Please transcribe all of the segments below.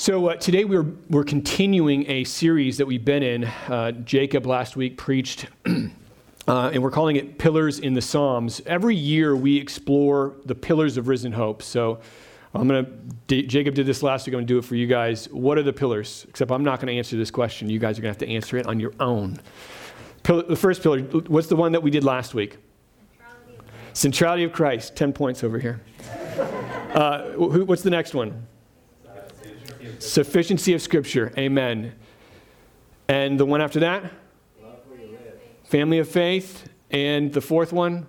So uh, today we're, we're continuing a series that we've been in. Uh, Jacob last week preached, uh, and we're calling it Pillars in the Psalms. Every year we explore the pillars of risen hope. So I'm going to, Jacob did this last week, I'm going to do it for you guys. What are the pillars? Except I'm not going to answer this question. You guys are going to have to answer it on your own. The first pillar, what's the one that we did last week? Centrality of, Centrality of Christ. 10 points over here. Uh, what's the next one? Sufficiency of Scripture. Amen. And the one after that? Family of faith. And the fourth one?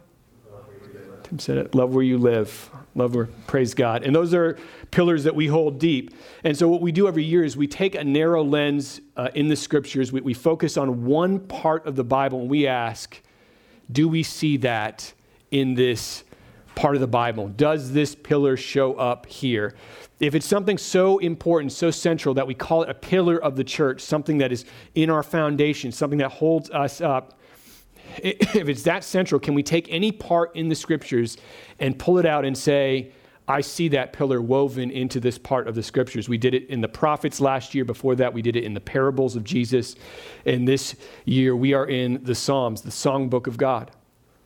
Tim said it. Love where you live. Love where, praise God. And those are pillars that we hold deep. And so, what we do every year is we take a narrow lens uh, in the scriptures. We, we focus on one part of the Bible and we ask, do we see that in this part of the Bible? Does this pillar show up here? If it's something so important, so central that we call it a pillar of the church, something that is in our foundation, something that holds us up, if it's that central, can we take any part in the scriptures and pull it out and say, I see that pillar woven into this part of the scriptures. We did it in the prophets last year. Before that, we did it in the parables of Jesus. And this year, we are in the Psalms, the songbook of God.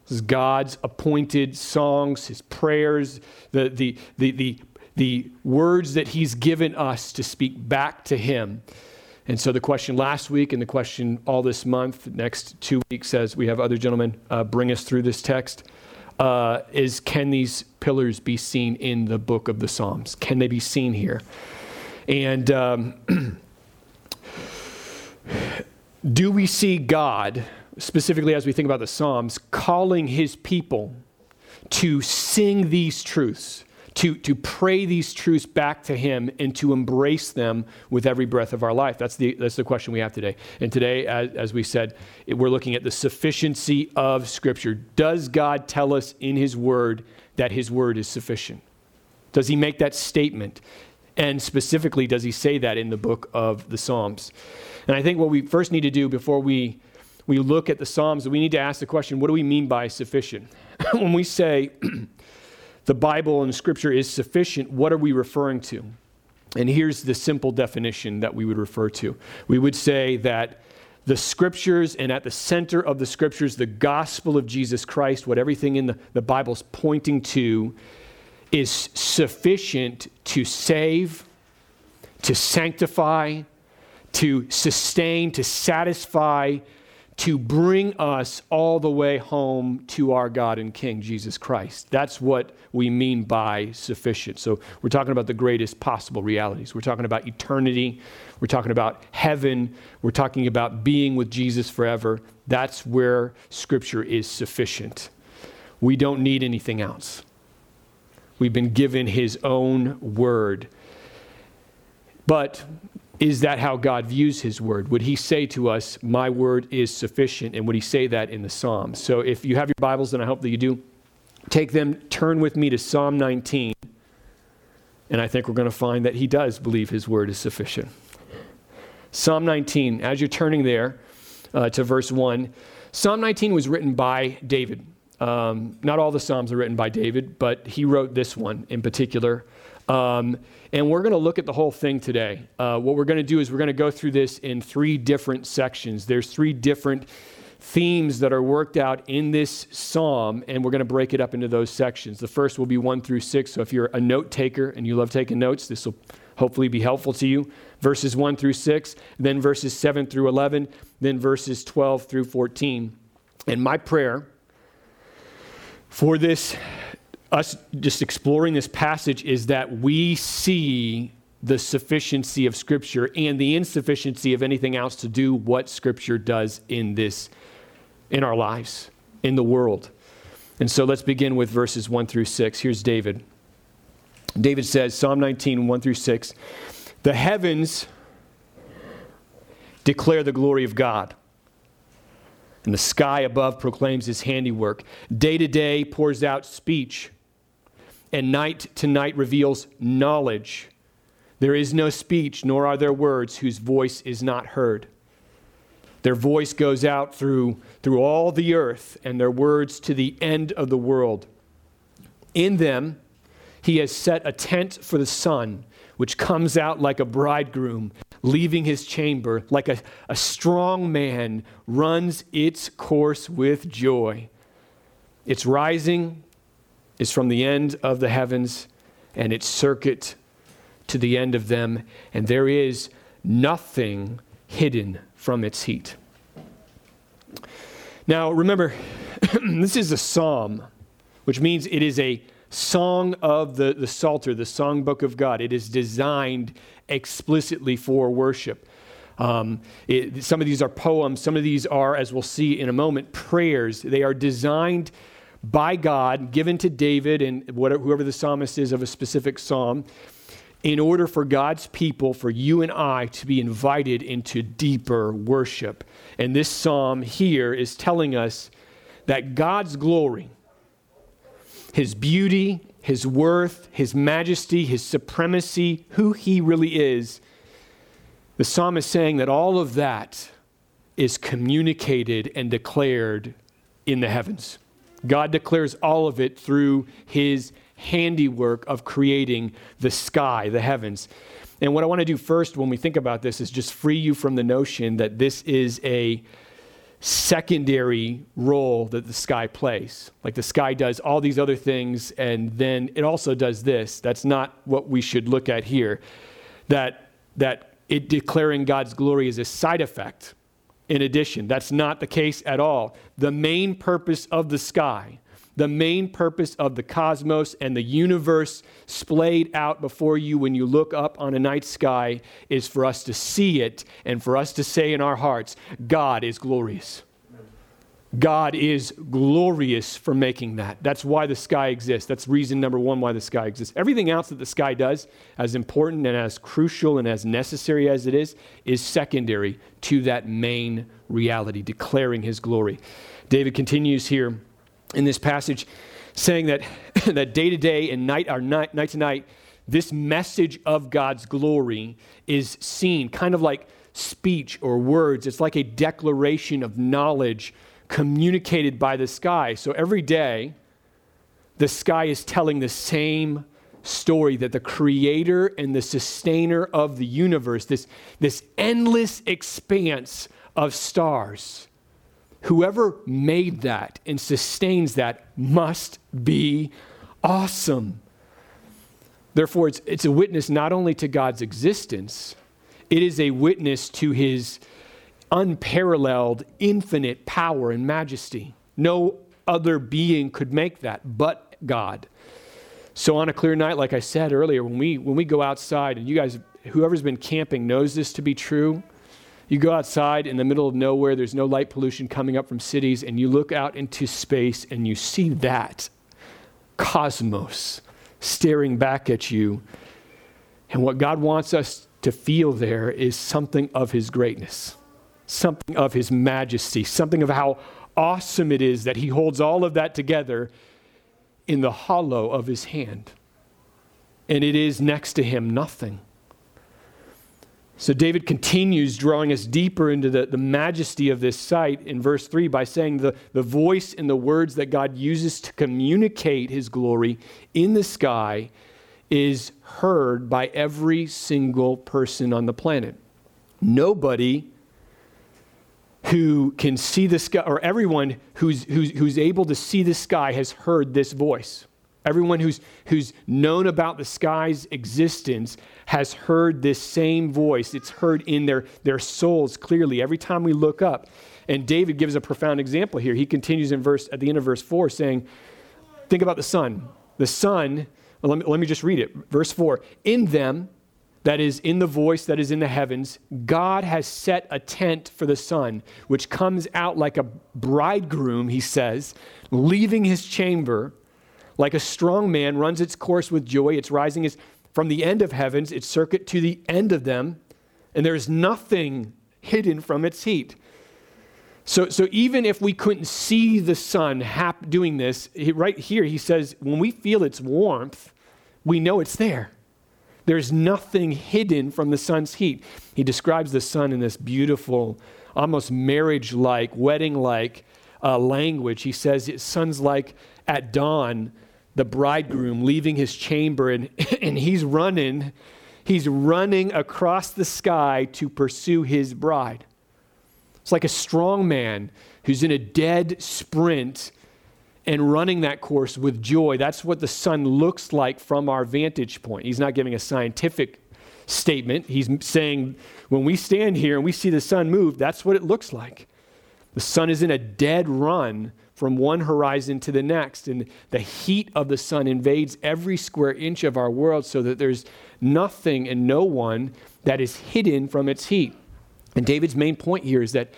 This is God's appointed songs, his prayers, the, the, the, the the words that he's given us to speak back to him. And so the question last week and the question all this month, next two weeks, as we have other gentlemen uh, bring us through this text, uh, is can these pillars be seen in the book of the Psalms? Can they be seen here? And um, do we see God, specifically as we think about the Psalms, calling his people to sing these truths? To, to pray these truths back to Him and to embrace them with every breath of our life? That's the, that's the question we have today. And today, as, as we said, we're looking at the sufficiency of Scripture. Does God tell us in His Word that His Word is sufficient? Does He make that statement? And specifically, does He say that in the book of the Psalms? And I think what we first need to do before we, we look at the Psalms, we need to ask the question what do we mean by sufficient? when we say, the Bible and Scripture is sufficient, what are we referring to? And here's the simple definition that we would refer to. We would say that the Scriptures, and at the center of the Scriptures, the gospel of Jesus Christ, what everything in the, the Bible's pointing to, is sufficient to save, to sanctify, to sustain, to satisfy, to bring us all the way home to our God and King, Jesus Christ. That's what we mean by sufficient. So we're talking about the greatest possible realities. We're talking about eternity. We're talking about heaven. We're talking about being with Jesus forever. That's where Scripture is sufficient. We don't need anything else. We've been given His own word. But is that how God views his word? Would he say to us, My word is sufficient? And would he say that in the Psalms? So if you have your Bibles, and I hope that you do, take them, turn with me to Psalm 19. And I think we're going to find that he does believe his word is sufficient. Psalm 19, as you're turning there uh, to verse 1, Psalm 19 was written by David. Um, not all the Psalms are written by David, but he wrote this one in particular. Um, and we're going to look at the whole thing today. Uh, what we're going to do is we're going to go through this in three different sections. There's three different themes that are worked out in this psalm, and we're going to break it up into those sections. The first will be one through six. So if you're a note taker and you love taking notes, this will hopefully be helpful to you. Verses one through six, then verses seven through 11, then verses 12 through 14. And my prayer for this us just exploring this passage is that we see the sufficiency of Scripture and the insufficiency of anything else to do what Scripture does in this, in our lives, in the world. And so let's begin with verses 1 through 6. Here's David. David says, Psalm 19, 1 through 6, The heavens declare the glory of God and the sky above proclaims his handiwork. Day to day pours out speech and night to night reveals knowledge. There is no speech, nor are there words whose voice is not heard. Their voice goes out through, through all the earth, and their words to the end of the world. In them, he has set a tent for the sun, which comes out like a bridegroom leaving his chamber, like a, a strong man runs its course with joy. Its rising is from the end of the heavens, and its circuit to the end of them, and there is nothing hidden from its heat. Now, remember, this is a psalm, which means it is a song of the, the Psalter, the songbook of God. It is designed explicitly for worship. Um, it, some of these are poems, some of these are, as we'll see in a moment, prayers. They are designed by God, given to David and whatever, whoever the psalmist is of a specific psalm, in order for God's people, for you and I, to be invited into deeper worship. And this psalm here is telling us that God's glory, his beauty, his worth, his majesty, his supremacy, who he really is, the psalm is saying that all of that is communicated and declared in the heavens. God declares all of it through his handiwork of creating the sky, the heavens. And what I want to do first when we think about this is just free you from the notion that this is a secondary role that the sky plays. Like the sky does all these other things, and then it also does this. That's not what we should look at here. That, that it declaring God's glory is a side effect in addition. That's not the case at all. The main purpose of the sky the main purpose of the cosmos and the universe splayed out before you when you look up on a night sky is for us to see it and for us to say in our hearts, God is glorious. God is glorious for making that. That's why the sky exists. That's reason number one why the sky exists. Everything else that the sky does, as important and as crucial and as necessary as it is, is secondary to that main reality, declaring his glory. David continues here in this passage saying that, that day to day and night or night, night to night, this message of God's glory is seen kind of like speech or words. It's like a declaration of knowledge communicated by the sky. So every day, the sky is telling the same story that the creator and the sustainer of the universe, this, this endless expanse of stars, whoever made that and sustains that must be awesome. Therefore, it's, it's a witness not only to God's existence, it is a witness to his unparalleled, infinite power and majesty. No other being could make that but God. So on a clear night, like I said earlier, when we when we go outside, and you guys, whoever's been camping knows this to be true. You go outside in the middle of nowhere, there's no light pollution coming up from cities, and you look out into space and you see that cosmos staring back at you. And what God wants us to feel there is something of His greatness, something of His majesty, something of how awesome it is that He holds all of that together in the hollow of His hand. And it is next to Him nothing. So David continues drawing us deeper into the, the majesty of this sight in verse 3 by saying the, the voice and the words that God uses to communicate his glory in the sky is heard by every single person on the planet. Nobody who can see the sky, or everyone who's, who's, who's able to see the sky has heard this voice. Everyone who's, who's known about the sky's existence has heard this same voice. It's heard in their, their souls clearly every time we look up. And David gives a profound example here. He continues in verse at the end of verse 4 saying, Think about the sun. The sun, well, let, me, let me just read it. Verse 4 In them, that is in the voice that is in the heavens, God has set a tent for the sun, which comes out like a bridegroom, he says, leaving his chamber like a strong man runs its course with joy, its rising is from the end of heavens, its circuit to the end of them, and there is nothing hidden from its heat. So, so even if we couldn't see the sun hap- doing this, he, right here he says, when we feel its warmth, we know it's there. There's nothing hidden from the sun's heat. He describes the sun in this beautiful, almost marriage like, wedding like uh, language. He says, It Sun's like at dawn the bridegroom leaving his chamber and, and he's running He's running across the sky to pursue his bride. It's like a strong man who's in a dead sprint and running that course with joy. That's what the sun looks like from our vantage point. He's not giving a scientific statement. He's saying when we stand here and we see the sun move, that's what it looks like. The sun is in a dead run from one horizon to the next, and the heat of the sun invades every square inch of our world so that there's nothing and no one that is hidden from its heat. And David's main point here is that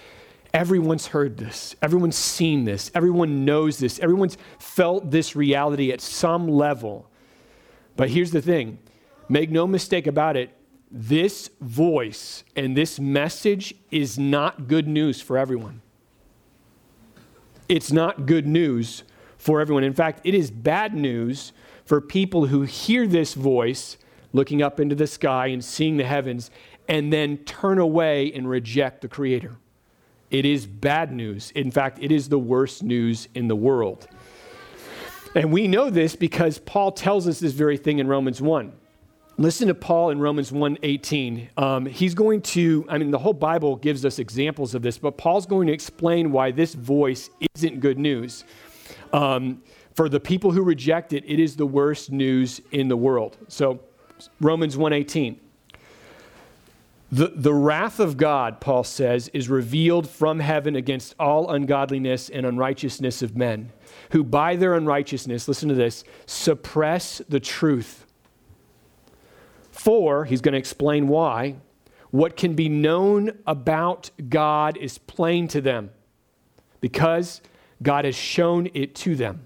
everyone's heard this, everyone's seen this, everyone knows this, everyone's felt this reality at some level. But here's the thing make no mistake about it, this voice and this message is not good news for everyone it's not good news for everyone. In fact, it is bad news for people who hear this voice looking up into the sky and seeing the heavens and then turn away and reject the Creator. It is bad news. In fact, it is the worst news in the world. And we know this because Paul tells us this very thing in Romans 1. Listen to Paul in Romans 1:18. Um, he's going to, I mean, the whole Bible gives us examples of this, but Paul's going to explain why this voice isn't good news. Um, for the people who reject it, it is the worst news in the world. So, Romans 1:18. The, the wrath of God, Paul says, is revealed from heaven against all ungodliness and unrighteousness of men, who by their unrighteousness, listen to this, suppress the truth. For, he's going to explain why, what can be known about God is plain to them because God has shown it to them.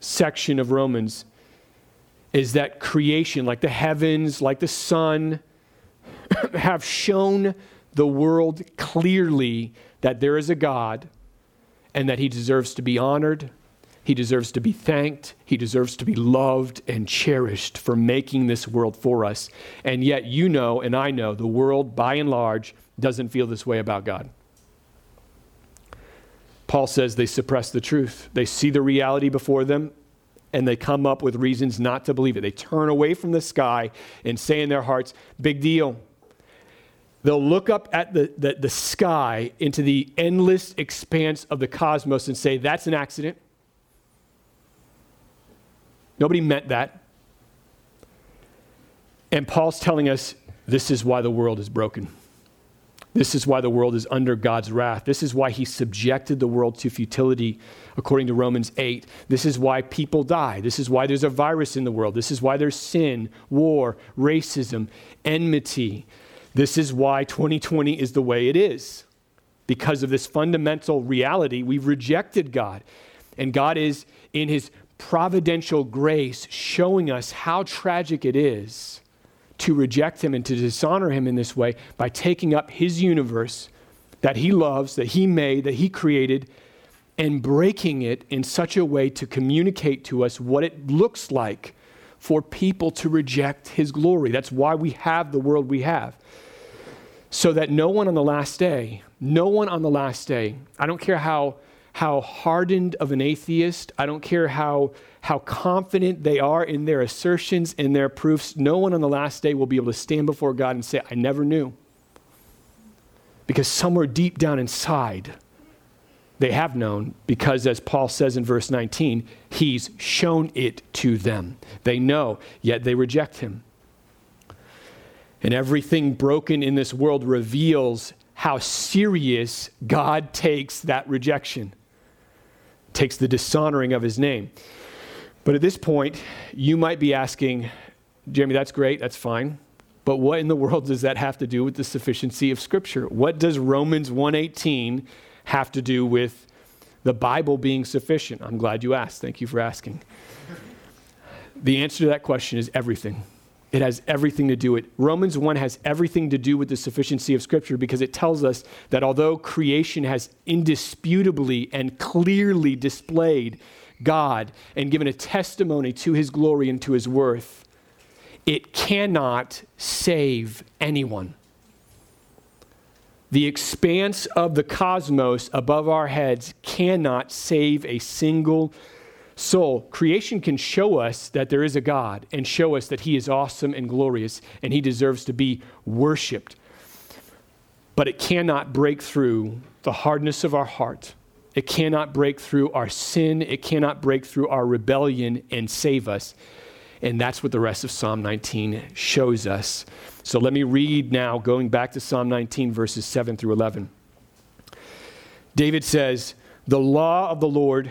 section of Romans is that creation, like the heavens, like the sun, have shown the world clearly that there is a God and that he deserves to be honored he deserves to be thanked. He deserves to be loved and cherished for making this world for us. And yet, you know, and I know, the world by and large doesn't feel this way about God. Paul says they suppress the truth. They see the reality before them and they come up with reasons not to believe it. They turn away from the sky and say in their hearts, big deal. They'll look up at the, the, the sky into the endless expanse of the cosmos and say, that's an accident. Nobody meant that. And Paul's telling us this is why the world is broken. This is why the world is under God's wrath. This is why he subjected the world to futility, according to Romans 8. This is why people die. This is why there's a virus in the world. This is why there's sin, war, racism, enmity. This is why 2020 is the way it is. Because of this fundamental reality, we've rejected God. And God is, in his providential grace showing us how tragic it is to reject him and to dishonor him in this way by taking up his universe that he loves, that he made, that he created, and breaking it in such a way to communicate to us what it looks like for people to reject his glory. That's why we have the world we have. So that no one on the last day, no one on the last day, I don't care how how hardened of an atheist, I don't care how, how confident they are in their assertions and their proofs, no one on the last day will be able to stand before God and say, I never knew. Because somewhere deep down inside, they have known, because as Paul says in verse 19, he's shown it to them. They know, yet they reject him. And everything broken in this world reveals how serious God takes that rejection takes the dishonoring of his name. But at this point, you might be asking, Jeremy, that's great, that's fine. But what in the world does that have to do with the sufficiency of Scripture? What does Romans 1:18 have to do with the Bible being sufficient? I'm glad you asked. Thank you for asking. The answer to that question is everything. It has everything to do with Romans 1 has everything to do with the sufficiency of Scripture because it tells us that although creation has indisputably and clearly displayed God and given a testimony to his glory and to his worth, it cannot save anyone. The expanse of the cosmos above our heads cannot save a single soul. Creation can show us that there is a God and show us that He is awesome and glorious and He deserves to be worshiped. But it cannot break through the hardness of our heart. It cannot break through our sin. It cannot break through our rebellion and save us. And that's what the rest of Psalm 19 shows us. So let me read now, going back to Psalm 19, verses 7 through 11. David says, The law of the Lord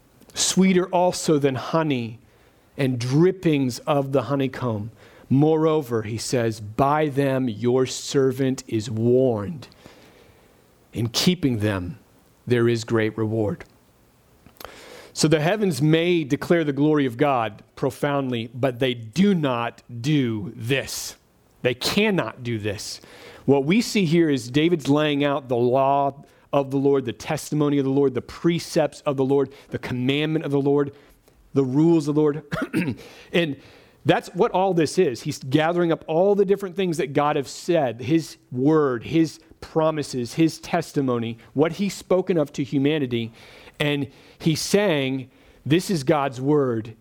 Sweeter also than honey and drippings of the honeycomb. Moreover, he says, by them your servant is warned. In keeping them, there is great reward. So the heavens may declare the glory of God profoundly, but they do not do this. They cannot do this. What we see here is David's laying out the law of the Lord, the testimony of the Lord, the precepts of the Lord, the commandment of the Lord, the rules of the Lord. and that's what all this is. He's gathering up all the different things that God has said, his word, his promises, his testimony, what he's spoken of to humanity, and he's saying, This is God's word,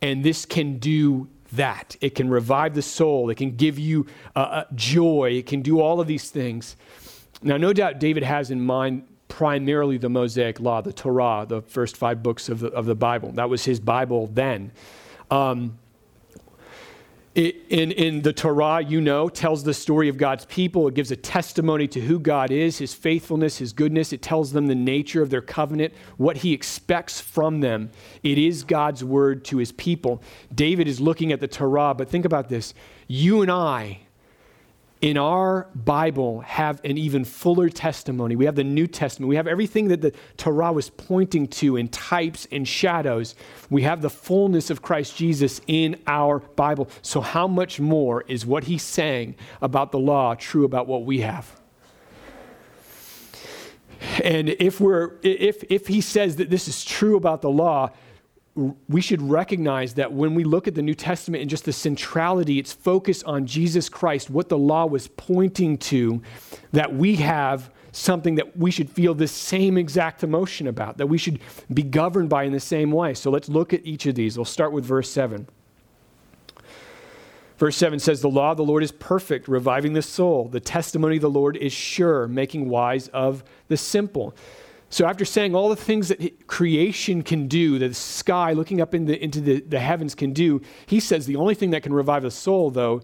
and this can do that. It can revive the soul, it can give you uh, uh, joy, it can do all of these things. Now, no doubt David has in mind primarily the Mosaic Law, the Torah, the first five books of the, of the Bible. That was his Bible then. Um, in, in the Torah, you know, tells the story of God's people. It gives a testimony to who God is, his faithfulness, his goodness. It tells them the nature of their covenant, what he expects from them. It is God's word to his people. David is looking at the Torah, but think about this. You and I, in our Bible have an even fuller testimony. We have the New Testament. We have everything that the Torah was pointing to in types and shadows. We have the fullness of Christ Jesus in our Bible. So, how much more is what he's saying about the law true about what we have? And if, we're, if, if he says that this is true about the law, we should recognize that when we look at the New Testament and just the centrality, its focus on Jesus Christ, what the law was pointing to, that we have something that we should feel the same exact emotion about, that we should be governed by in the same way. So let's look at each of these. We'll start with verse 7. Verse 7 says, The law of the Lord is perfect, reviving the soul. The testimony of the Lord is sure, making wise of the simple. So, after saying all the things that creation can do, that the sky looking up in the, into the, the heavens can do, he says the only thing that can revive the soul, though,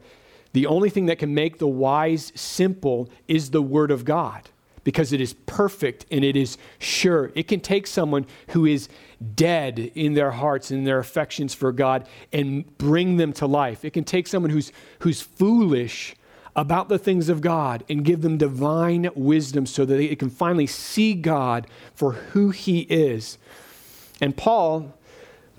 the only thing that can make the wise simple is the Word of God because it is perfect and it is sure. It can take someone who is dead in their hearts and their affections for God and bring them to life. It can take someone who's, who's foolish about the things of God and give them divine wisdom so that they can finally see God for who He is. And Paul,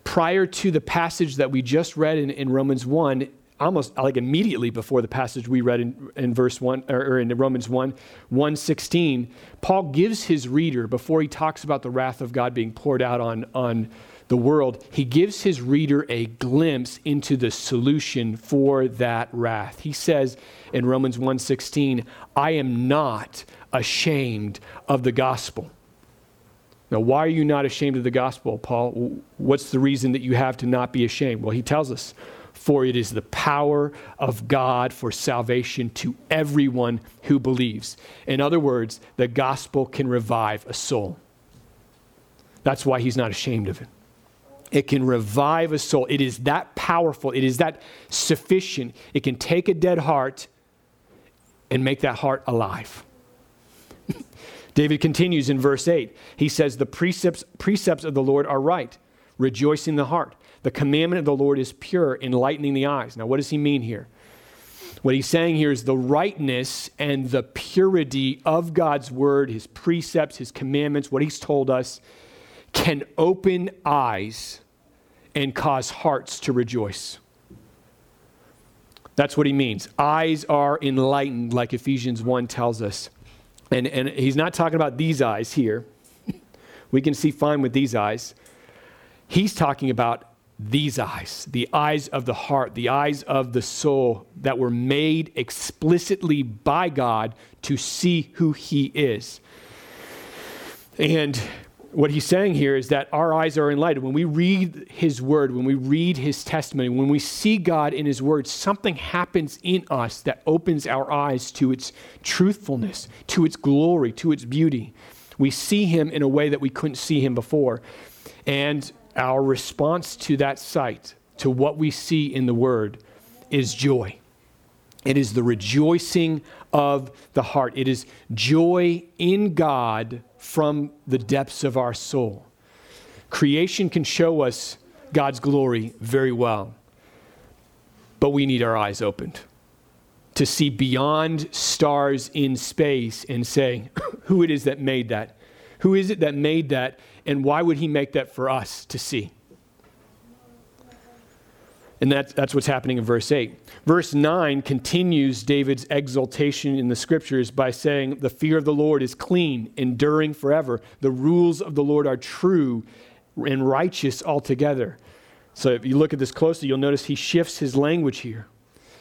prior to the passage that we just read in, in Romans 1, almost like immediately before the passage we read in, in verse 1 or, in romans 1 116 paul gives his reader before he talks about the wrath of god being poured out on, on the world, he gives his reader a glimpse into the solution for that wrath. He says in Romans 1:16, "I am not ashamed of the gospel." Now, why are you not ashamed of the gospel, Paul? What's the reason that you have to not be ashamed? Well, he tells us, for it is the power of God for salvation to everyone who believes. In other words, the gospel can revive a soul. That's why he's not ashamed of it. It can revive a soul. It is that powerful. It is that sufficient. It can take a dead heart and make that heart alive. David continues in verse 8. He says, The precepts, precepts of the Lord are right, rejoicing the heart. The commandment of the Lord is pure, enlightening the eyes. Now, what does he mean here? What he's saying here is the rightness and the purity of God's word, his precepts, his commandments, what he's told us, can open eyes and cause hearts to rejoice. That's what he means. Eyes are enlightened, like Ephesians 1 tells us. And, and he's not talking about these eyes here. we can see fine with these eyes. He's talking about these eyes, the eyes of the heart, the eyes of the soul that were made explicitly by God to see who He is. And what he's saying here is that our eyes are enlightened. When we read his word, when we read his testimony, when we see God in his word, something happens in us that opens our eyes to its truthfulness, to its glory, to its beauty. We see him in a way that we couldn't see him before. And our response to that sight, to what we see in the Word, is joy. It is the rejoicing of the heart. It is joy in God from the depths of our soul. Creation can show us God's glory very well, but we need our eyes opened to see beyond stars in space and say, who it is that made that? Who is it that made that? And why would he make that for us to see? And that, that's what's happening in verse 8. Verse 9 continues David's exaltation in the scriptures by saying, The fear of the Lord is clean, enduring forever. The rules of the Lord are true and righteous altogether. So if you look at this closely, you'll notice he shifts his language here.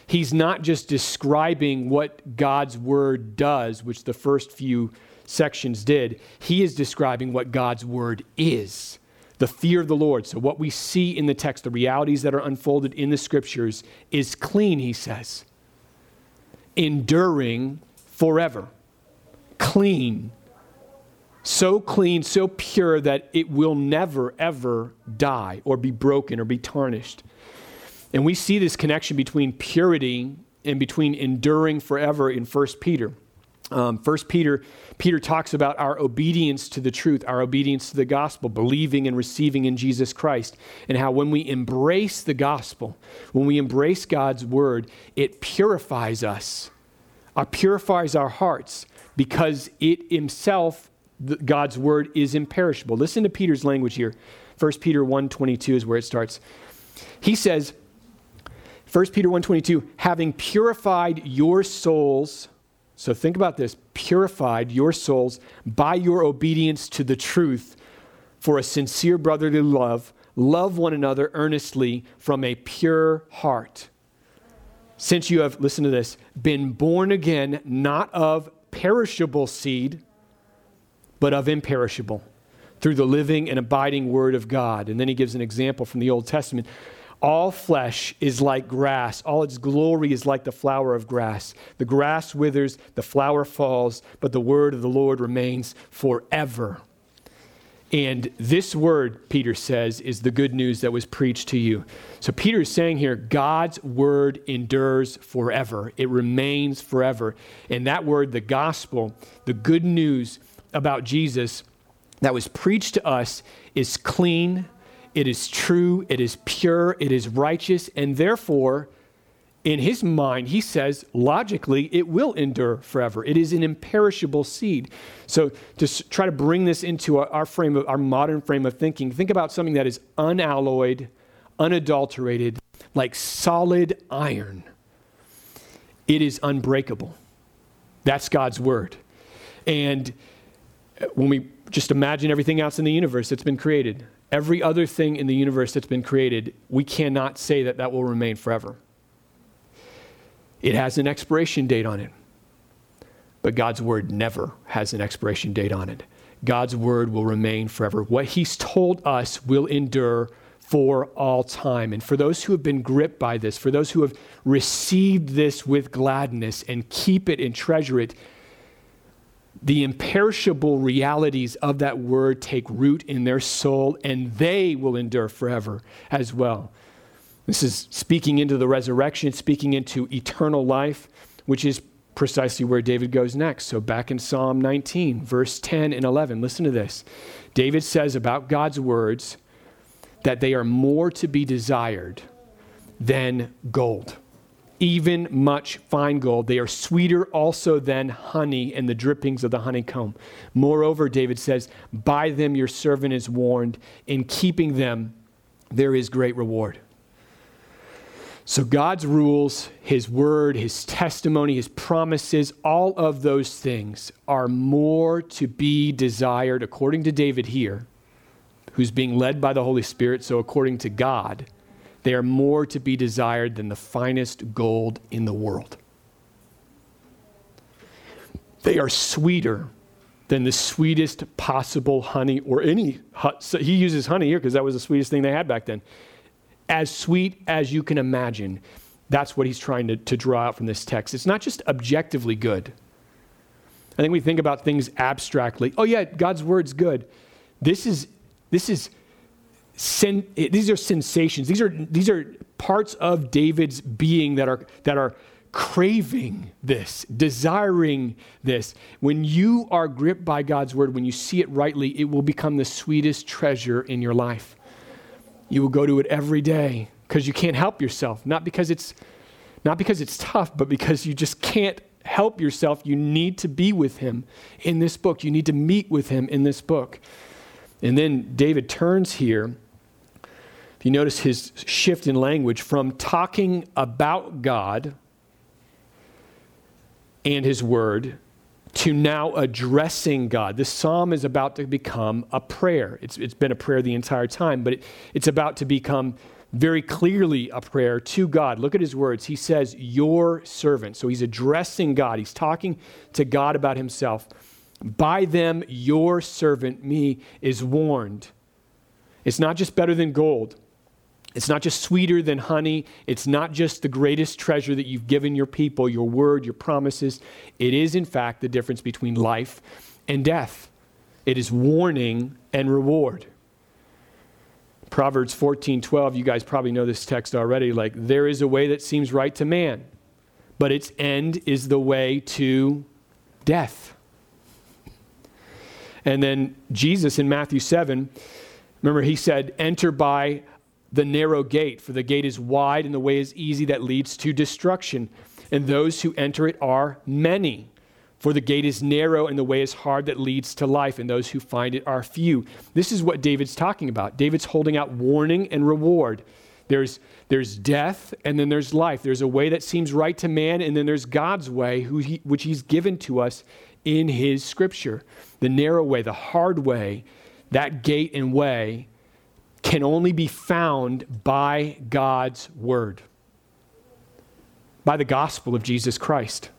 He's not just describing what God's word does, which the first few sections did, he is describing what God's word is the fear of the Lord. So, what we see in the text, the realities that are unfolded in the scriptures, is clean, he says, enduring forever. Clean. So clean, so pure that it will never, ever die or be broken or be tarnished. And we see this connection between purity and between enduring forever in 1 Peter. Um, First Peter, Peter talks about our obedience to the truth, our obedience to the gospel, believing and receiving in Jesus Christ, and how when we embrace the gospel, when we embrace God's word, it purifies us, it purifies our hearts, because it himself, God's word, is imperishable. Listen to Peter's language here. 1 Peter 1.22 is where it starts. He says, 1 Peter 1.22, having purified your souls so think about this purified your souls by your obedience to the truth for a sincere brotherly love. Love one another earnestly from a pure heart. Since you have, listen to this, been born again, not of perishable seed, but of imperishable, through the living and abiding word of God. And then he gives an example from the Old Testament all flesh is like grass, all its glory is like the flower of grass. The grass withers, the flower falls, but the word of the Lord remains forever. And this word, Peter says, is the good news that was preached to you. So Peter is saying here, God's word endures forever, it remains forever. And that word, the gospel, the good news about Jesus that was preached to us, is clean it is true, it is pure, it is righteous, and therefore, in his mind, he says, logically, it will endure forever. It is an imperishable seed. So, to try to bring this into our frame of our modern frame of thinking, think about something that is unalloyed, unadulterated, like solid iron. It is unbreakable. That's God's word. And uh, when we just imagine everything else in the universe that's been created, every other thing in the universe that's been created, we cannot say that that will remain forever. It has an expiration date on it. But God's word never has an expiration date on it. God's word will remain forever. What he's told us will endure for all time. And for those who have been gripped by this, for those who have received this with gladness and keep it and treasure it, the imperishable realities of that word take root in their soul and they will endure forever as well. This is speaking into the resurrection, speaking into eternal life, which is precisely where David goes next. So, back in Psalm 19, verse 10 and 11, listen to this. David says about God's words that they are more to be desired than gold, even much fine gold. They are sweeter also than honey and the drippings of the honeycomb. Moreover, David says, By them your servant is warned. In keeping them, there is great reward. So, God's rules, His word, His testimony, His promises, all of those things are more to be desired, according to David here, who's being led by the Holy Spirit. So, according to God, they are more to be desired than the finest gold in the world. They are sweeter than the sweetest possible honey or any. He uses honey here because that was the sweetest thing they had back then as sweet as you can imagine. That's what he's trying to, to draw out from this text. It's not just objectively good. I think we think about things abstractly. Oh, yeah, God's word's good. This is, this is, sen- eh, these are sensations. These are, these are parts of David's being that are, that are craving this, desiring this. When you are gripped by God's word, when you see it rightly, it will become the sweetest treasure in your life. You will go to it every day because you can't help yourself. Not because it's not because it's tough, but because you just can't help yourself. You need to be with him in this book. You need to meet with him in this book. And then David turns here. You notice his shift in language from talking about God and his word to now addressing God. This psalm is about to become a prayer. It's, it's been a prayer the entire time, but it, it's about to become very clearly a prayer to God. Look at his words. He says, Your servant. So he's addressing God, he's talking to God about himself. By them, your servant, me, is warned. It's not just better than gold. It's not just sweeter than honey. It's not just the greatest treasure that you've given your people, your word, your promises. It is, in fact, the difference between life and death. It is warning and reward. Proverbs 14 12, you guys probably know this text already. Like, there is a way that seems right to man, but its end is the way to death. And then Jesus in Matthew 7, remember, he said, Enter by the narrow gate, for the gate is wide and the way is easy that leads to destruction. And those who enter it are many. For the gate is narrow and the way is hard that leads to life, and those who find it are few. This is what David's talking about. David's holding out warning and reward. There's, there's death and then there's life. There's a way that seems right to man, and then there's God's way, he, which he's given to us in his scripture. The narrow way, the hard way, that gate and way can only be found by God's word, by the gospel of Jesus Christ.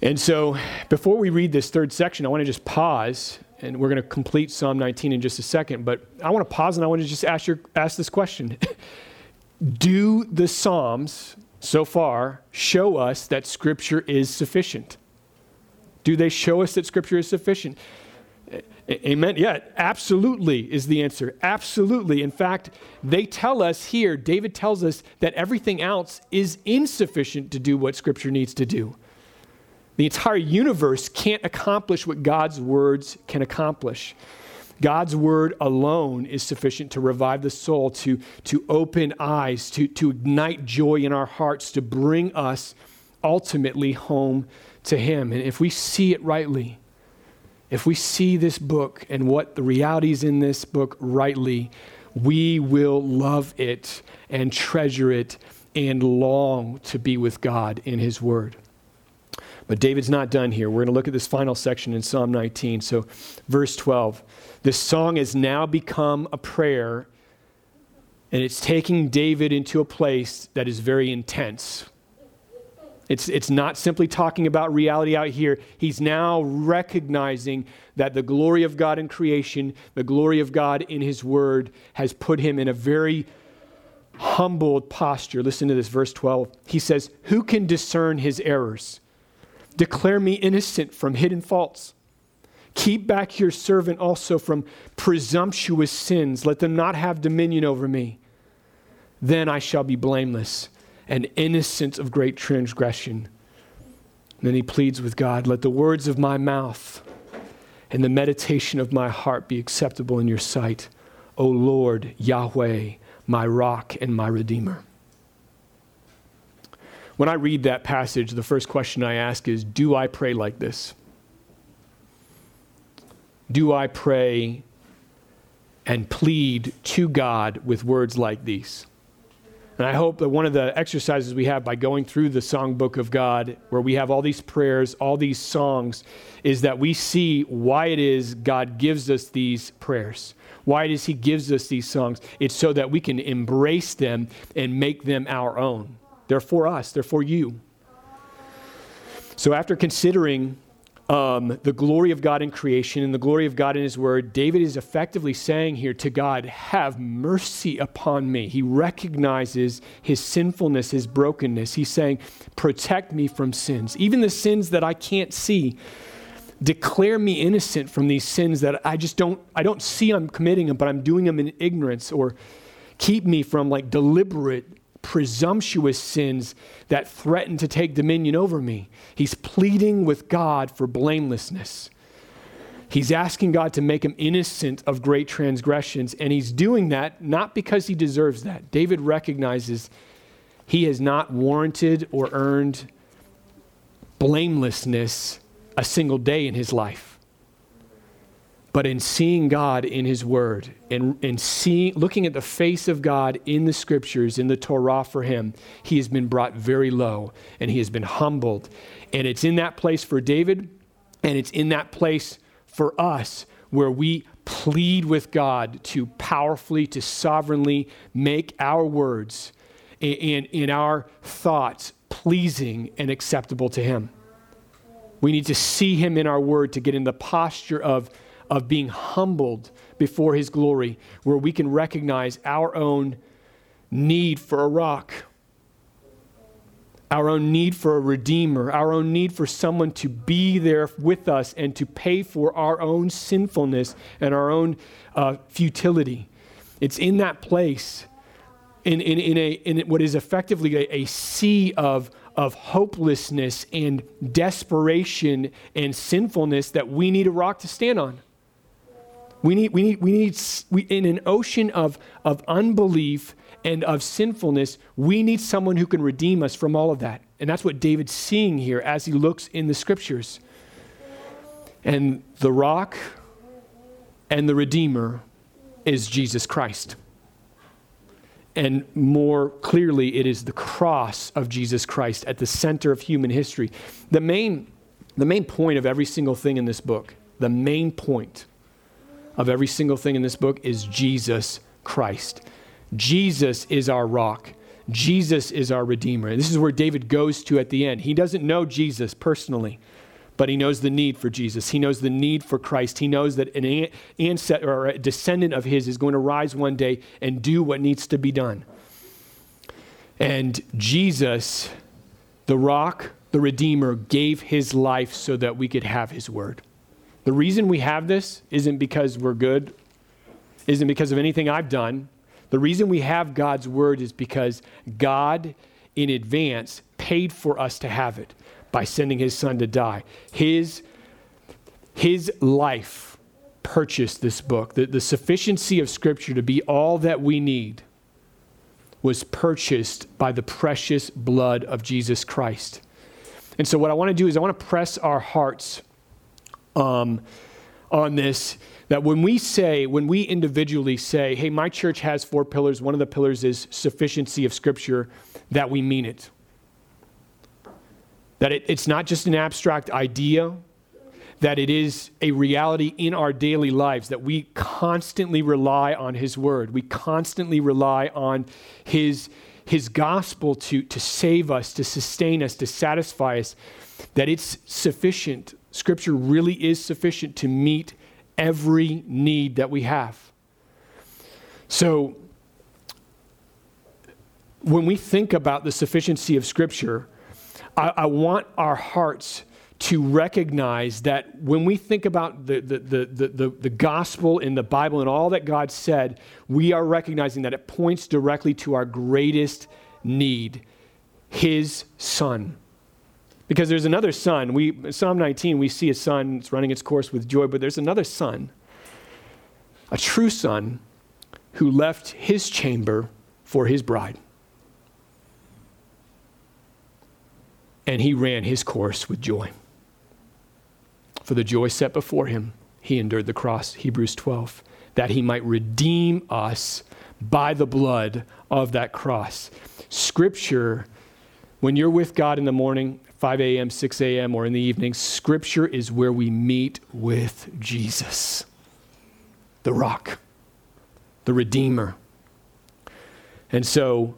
And so, before we read this third section, I want to just pause, and we're going to complete Psalm 19 in just a second. But I want to pause and I want to just ask, your, ask this question Do the Psalms so far show us that Scripture is sufficient? Do they show us that Scripture is sufficient? Amen. Yeah, absolutely is the answer. Absolutely. In fact, they tell us here, David tells us that everything else is insufficient to do what Scripture needs to do. The entire universe can't accomplish what God's words can accomplish. God's word alone is sufficient to revive the soul, to, to open eyes, to, to ignite joy in our hearts, to bring us ultimately home to Him. And if we see it rightly, if we see this book and what the realities in this book rightly, we will love it and treasure it and long to be with God in His Word. But David's not done here. We're going to look at this final section in Psalm 19. So, verse 12. This song has now become a prayer, and it's taking David into a place that is very intense. It's, it's not simply talking about reality out here. He's now recognizing that the glory of God in creation, the glory of God in His Word, has put him in a very humbled posture. Listen to this, verse 12. He says, Who can discern his errors? Declare me innocent from hidden faults. Keep back your servant also from presumptuous sins. Let them not have dominion over me. Then I shall be blameless and innocent of great transgression. And then he pleads with God Let the words of my mouth and the meditation of my heart be acceptable in your sight, O Lord, Yahweh, my rock and my redeemer. When I read that passage, the first question I ask is Do I pray like this? Do I pray and plead to God with words like these? And I hope that one of the exercises we have by going through the songbook of God, where we have all these prayers, all these songs, is that we see why it is God gives us these prayers. Why does He gives us these songs? It's so that we can embrace them and make them our own. They're for us, they're for you. So, after considering um, the glory of God in creation and the glory of God in His Word, David is effectively saying here to God, Have mercy upon me. He recognizes his sinfulness, his brokenness. He's saying, Protect me from sins, even the sins that I can't see. Declare me innocent from these sins that I just don't, I don't see I'm committing them, but I'm doing them in ignorance, or keep me from like deliberate presumptuous sins that threaten to take dominion over me. He's pleading with God for blamelessness. He's asking God to make him innocent of great transgressions, and he's doing that not because he deserves that. David recognizes he has not warranted or earned blamelessness a single day in his life. But in seeing God in His Word and, and seeing, looking at the face of God in the Scriptures, in the Torah for him, he has been brought very low and he has been humbled. And it's in that place for David, and it's in that place for us where we plead with God to powerfully, to sovereignly make our words and, and our thoughts pleasing and acceptable to Him. We need to see Him in our word to get in the posture of of being humbled before his glory, where we can recognize our own need for a rock, our own need for a redeemer, our own need for someone to be there with us and to pay for our own sinfulness and our own uh, futility. It's in that place, in, in, in, a, in what is effectively a, a sea of, of hopelessness and desperation and sinfulness, that we need a rock to stand on. We need, we need, we need we, in an ocean of, of unbelief and of sinfulness, we need someone who can redeem us from all of that. And that's what David's seeing here as he looks in the scriptures. And the rock and the redeemer is Jesus Christ. And more clearly, it is the cross of Jesus Christ at the center of human history. The main, the main point of every single thing in this book, the main point of every single thing in this book is Jesus Christ. Jesus is our rock. Jesus is our Redeemer. And this is where David goes to at the end. He doesn't know Jesus personally, but he knows the need for Jesus. He knows the need for Christ. He knows that an ancestor or a descendant of his is going to rise one day and do what needs to be done. And Jesus, the rock, the Redeemer, gave his life so that we could have his word. The reason we have this isn't because we're good, isn't because of anything I've done. The reason we have God's word is because God, in advance, paid for us to have it by sending his son to die. His, his life purchased this book. The, the sufficiency of Scripture to be all that we need was purchased by the precious blood of Jesus Christ. And so, what I want to do is, I want to press our hearts um, on this that when we say, when we individually say, hey, my church has four pillars, one of the pillars is sufficiency of Scripture, that we mean it. That it, it's not just an abstract idea, that it is a reality in our daily lives, that we constantly rely on His Word. We constantly rely on His, his gospel to, to save us, to sustain us, to satisfy us, that it's sufficient Scripture really is sufficient to meet every need that we have. So, when we think about the sufficiency of Scripture, I, I want our hearts to recognize that when we think about the, the, the, the, the, gospel in the Bible and all that God said, we are recognizing that it points directly to our greatest need His Son. Because there's another son. We, Psalm 19, we see a sun, it's running its course with joy, but there's another son, a true son, who left his chamber for his bride. And he ran his course with joy. For the joy set before him, he endured the cross, Hebrews 12, that he might redeem us by the blood of that cross. Scripture, when you're with God in the morning, 5 a.m., 6 a.m., or in the evening, Scripture is where we meet with Jesus, the rock, the Redeemer. And so,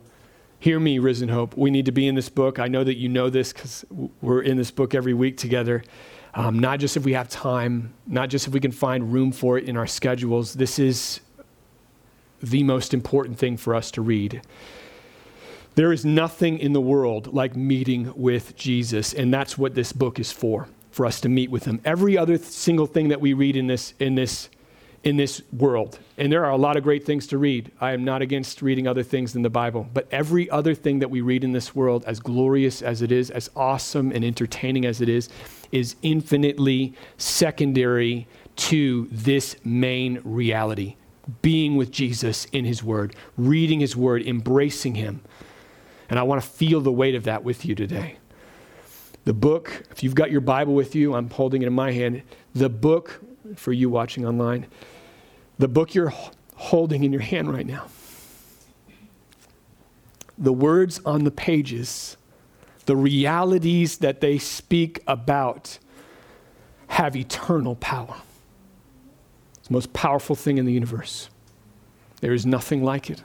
hear me, Risen Hope. We need to be in this book. I know that you know this because we're in this book every week together. Um, not just if we have time, not just if we can find room for it in our schedules. This is the most important thing for us to read. There is nothing in the world like meeting with Jesus, and that's what this book is for, for us to meet with him. Every other th- single thing that we read in this, in this, in this world, and there are a lot of great things to read. I am not against reading other things than the Bible, but every other thing that we read in this world, as glorious as it is, as awesome and entertaining as it is, is infinitely secondary to this main reality being with Jesus in his word, reading his word, embracing him. And I want to feel the weight of that with you today. The book, if you've got your Bible with you, I'm holding it in my hand. The book, for you watching online, the book you're holding in your hand right now, the words on the pages, the realities that they speak about have eternal power. It's the most powerful thing in the universe. There is nothing like it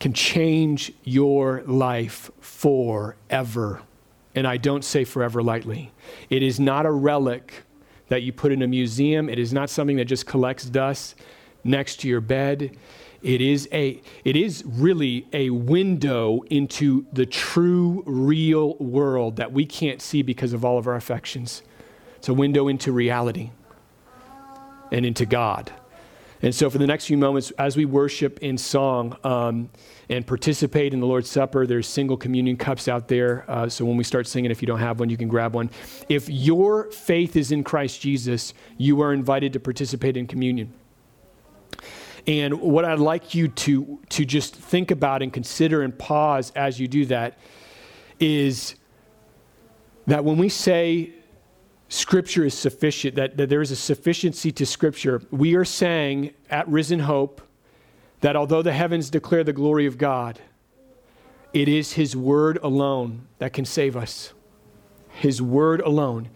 can change your life forever. And I don't say forever lightly. It is not a relic that you put in a museum, it is not something that just collects dust next to your bed. It is, a, it is really a window into the true, real world that we can't see because of all of our affections. It's a window into reality and into God. And so, for the next few moments, as we worship in song um, and participate in the Lord's Supper, there's single communion cups out there. Uh, so, when we start singing, if you don't have one, you can grab one. If your faith is in Christ Jesus, you are invited to participate in communion. And what I'd like you to, to just think about and consider and pause as you do that is that when we say Scripture is sufficient, that, that there is a sufficiency to Scripture. We are saying at Risen Hope that although the heavens declare the glory of God, it is His Word alone that can save us. His Word alone.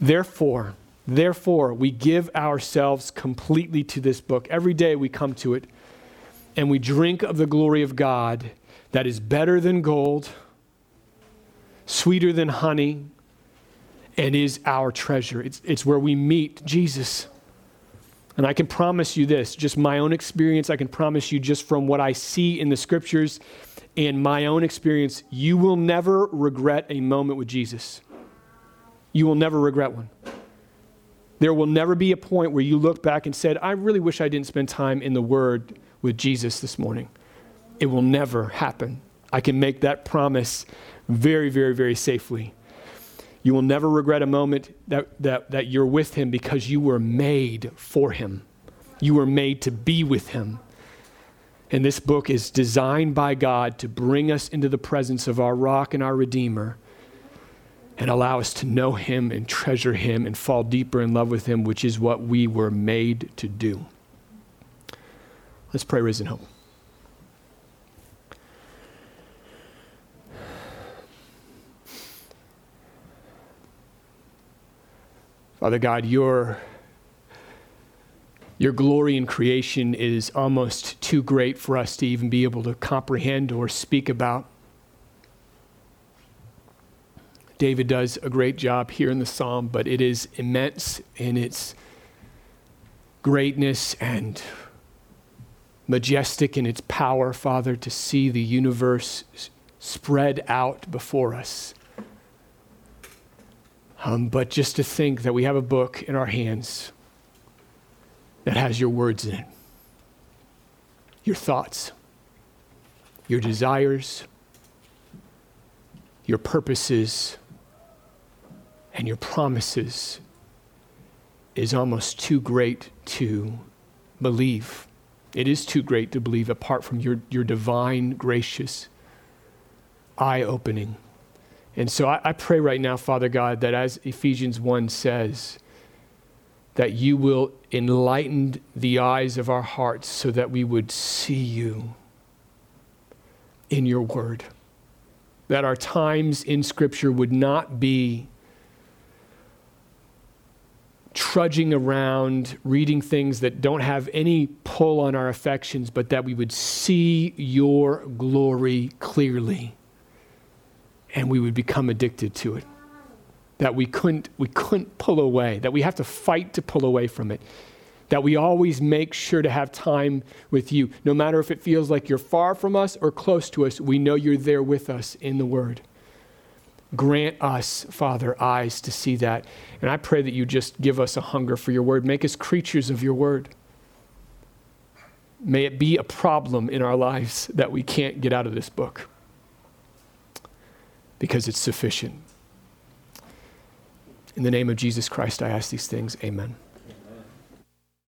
Therefore, therefore, we give ourselves completely to this book. Every day we come to it and we drink of the glory of God that is better than gold, sweeter than honey and is our treasure. It's, it's where we meet Jesus. And I can promise you this, just my own experience, I can promise you just from what I see in the scriptures and my own experience, you will never regret a moment with Jesus. You will never regret one. There will never be a point where you look back and said, I really wish I didn't spend time in the Word with Jesus this morning. It will never happen. I can make that promise very, very, very safely. You will never regret a moment that, that, that you're with Him because you were made for Him. You were made to be with Him. And this book is designed by God to bring us into the presence of our rock and our Redeemer and allow us to know Him and treasure Him and fall deeper in love with Him, which is what we were made to do. Let's pray, Risen Hope. Father God, your, your glory in creation is almost too great for us to even be able to comprehend or speak about. David does a great job here in the psalm, but it is immense in its greatness and majestic in its power, Father, to see the universe spread out before us. Um, but just to think that we have a book in our hands that has your words in it, your thoughts, your desires, your purposes, and your promises is almost too great to believe. It is too great to believe apart from your, your divine, gracious, eye opening. And so I, I, pray right now, Father God, that as Ephesians 1 says, that you will enlighten the eyes of our hearts so that we would see you in your word. That our times in Scripture would not be trudging around, reading things that don't have any pull on our affections, but that we would see your glory clearly and we would become addicted to it. That we couldn't, we couldn't pull away, that we have to fight to pull away from it. That we always make sure to have time with you. No matter if it feels like you're far from us or close to us, we know you're there with us in the Word. Grant us, Father, eyes to see that. And I pray that you just give us a hunger for your word. Make us creatures of your word. May it be a problem in our lives that we can't get out of this book because it's sufficient. In the name of Jesus Christ, I ask these things. Amen.